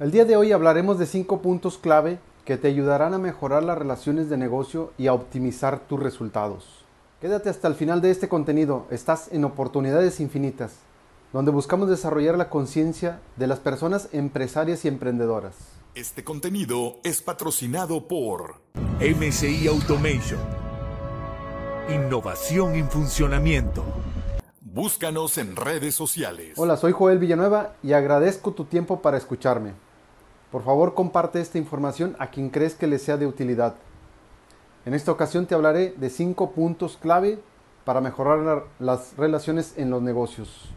El día de hoy hablaremos de cinco puntos clave que te ayudarán a mejorar las relaciones de negocio y a optimizar tus resultados. Quédate hasta el final de este contenido, estás en oportunidades infinitas, donde buscamos desarrollar la conciencia de las personas empresarias y emprendedoras. Este contenido es patrocinado por MCI Automation. Innovación en funcionamiento. Búscanos en redes sociales. Hola, soy Joel Villanueva y agradezco tu tiempo para escucharme. Por favor, comparte esta información a quien crees que le sea de utilidad. En esta ocasión te hablaré de cinco puntos clave para mejorar las relaciones en los negocios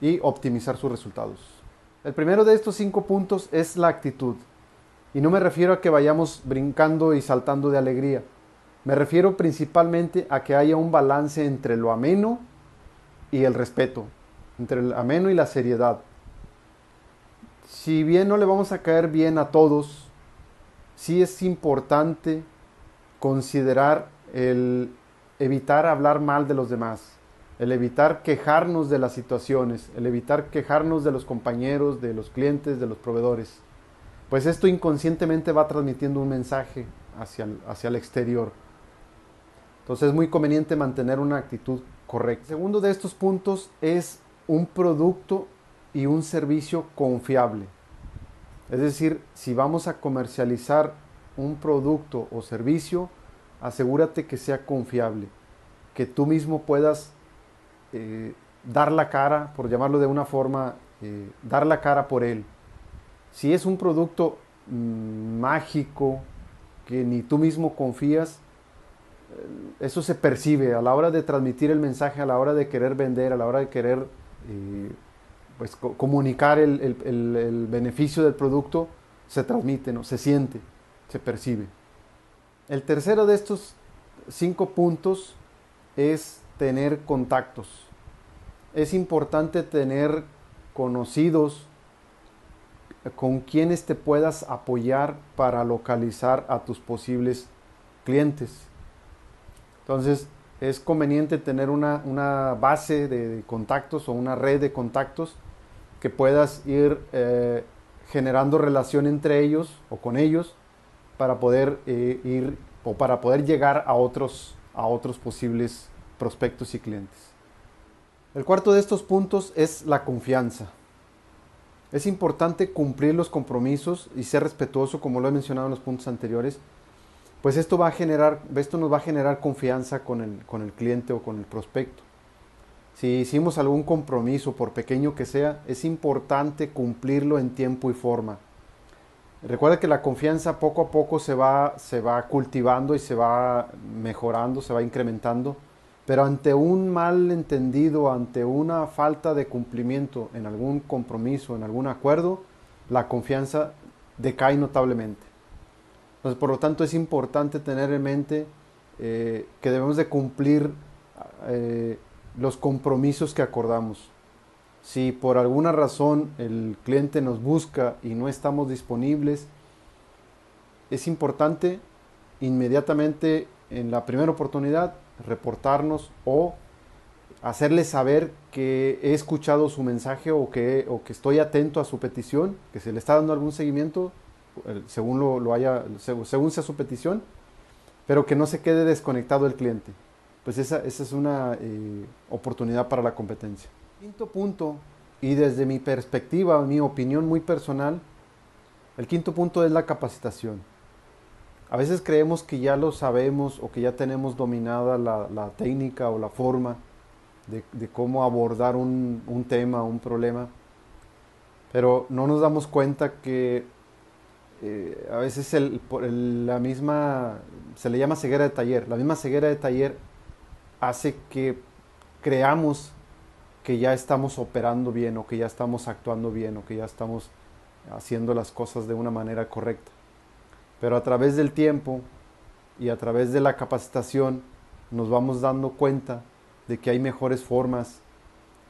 y optimizar sus resultados. El primero de estos cinco puntos es la actitud. Y no me refiero a que vayamos brincando y saltando de alegría. Me refiero principalmente a que haya un balance entre lo ameno y el respeto, entre el ameno y la seriedad. Si bien no le vamos a caer bien a todos, sí es importante considerar el evitar hablar mal de los demás, el evitar quejarnos de las situaciones, el evitar quejarnos de los compañeros, de los clientes, de los proveedores. Pues esto inconscientemente va transmitiendo un mensaje hacia el, hacia el exterior. Entonces es muy conveniente mantener una actitud correcta. Segundo de estos puntos es un producto y un servicio confiable. Es decir, si vamos a comercializar un producto o servicio, asegúrate que sea confiable, que tú mismo puedas eh, dar la cara, por llamarlo de una forma, eh, dar la cara por él. Si es un producto mm, mágico que ni tú mismo confías, eh, eso se percibe a la hora de transmitir el mensaje, a la hora de querer vender, a la hora de querer pues, comunicar el, el, beneficio del producto, se transmite, ¿no? se siente, se percibe. El tercero de estos cinco puntos es tener contactos. Es importante tener conocidos con quienes te puedas apoyar para localizar a tus posibles clientes. Entonces, es conveniente tener una, una base de contactos o una red de contactos que puedas ir eh, generando relación entre ellos o con ellos para poder eh, ir o para poder llegar a otros, a otros posibles prospectos y clientes. El cuarto de estos puntos es la confianza. Es importante cumplir los compromisos y ser respetuoso, como lo he mencionado en los puntos anteriores, pues esto va a generar, esto nos va a generar confianza con el, con el cliente o con el prospecto. Si hicimos algún compromiso, por pequeño que sea, es importante cumplirlo en tiempo y forma. Recuerda que la confianza poco a poco se va, se va cultivando y se va mejorando, se va incrementando, pero ante un mal entendido, ante una falta de cumplimiento en algún compromiso, en algún acuerdo, la confianza decae notablemente. Entonces, por lo tanto, es importante tener en mente eh, que debemos de cumplir eh, los compromisos que acordamos. Si por alguna razón el cliente nos busca y no estamos disponibles, es importante inmediatamente en la primera oportunidad reportarnos o hacerle saber que he escuchado su mensaje o que, o que estoy atento a su petición, que se le está dando algún seguimiento según, lo, haya, según sea su petición, pero que no se quede desconectado el cliente pues esa, es una eh, oportunidad para la competencia. Quinto punto, y desde mi perspectiva, mi opinión muy personal, el quinto punto es la capacitación. A veces creemos que ya lo sabemos o que ya tenemos dominada la, técnica o la forma de, cómo abordar un, un, tema, un problema, pero no nos damos cuenta que eh, a veces el, la misma, se le llama ceguera de taller, la misma ceguera de taller hace que creamos que ya estamos operando bien o que ya estamos actuando bien o que ya estamos haciendo las cosas de una manera correcta. Pero a través del tiempo y a través de la capacitación nos vamos dando cuenta de que hay mejores formas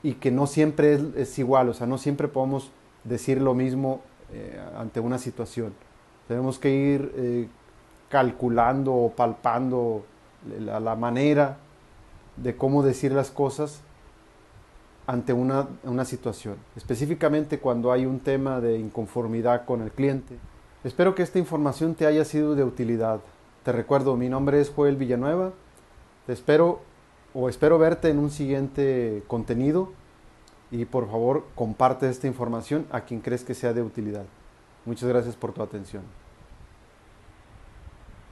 y que no siempre es, igual, o sea, no siempre podemos decir lo mismo eh, ante una situación. Tenemos que ir eh, calculando o palpando la manera de cómo decir las cosas ante una, una situación, específicamente cuando hay un tema de inconformidad con el cliente. Espero que esta información te haya sido de utilidad. Te recuerdo, mi nombre es Joel Villanueva. Te espero o espero verte en un siguiente contenido y por favor comparte esta información a quien crees que sea de utilidad. Muchas gracias por tu atención.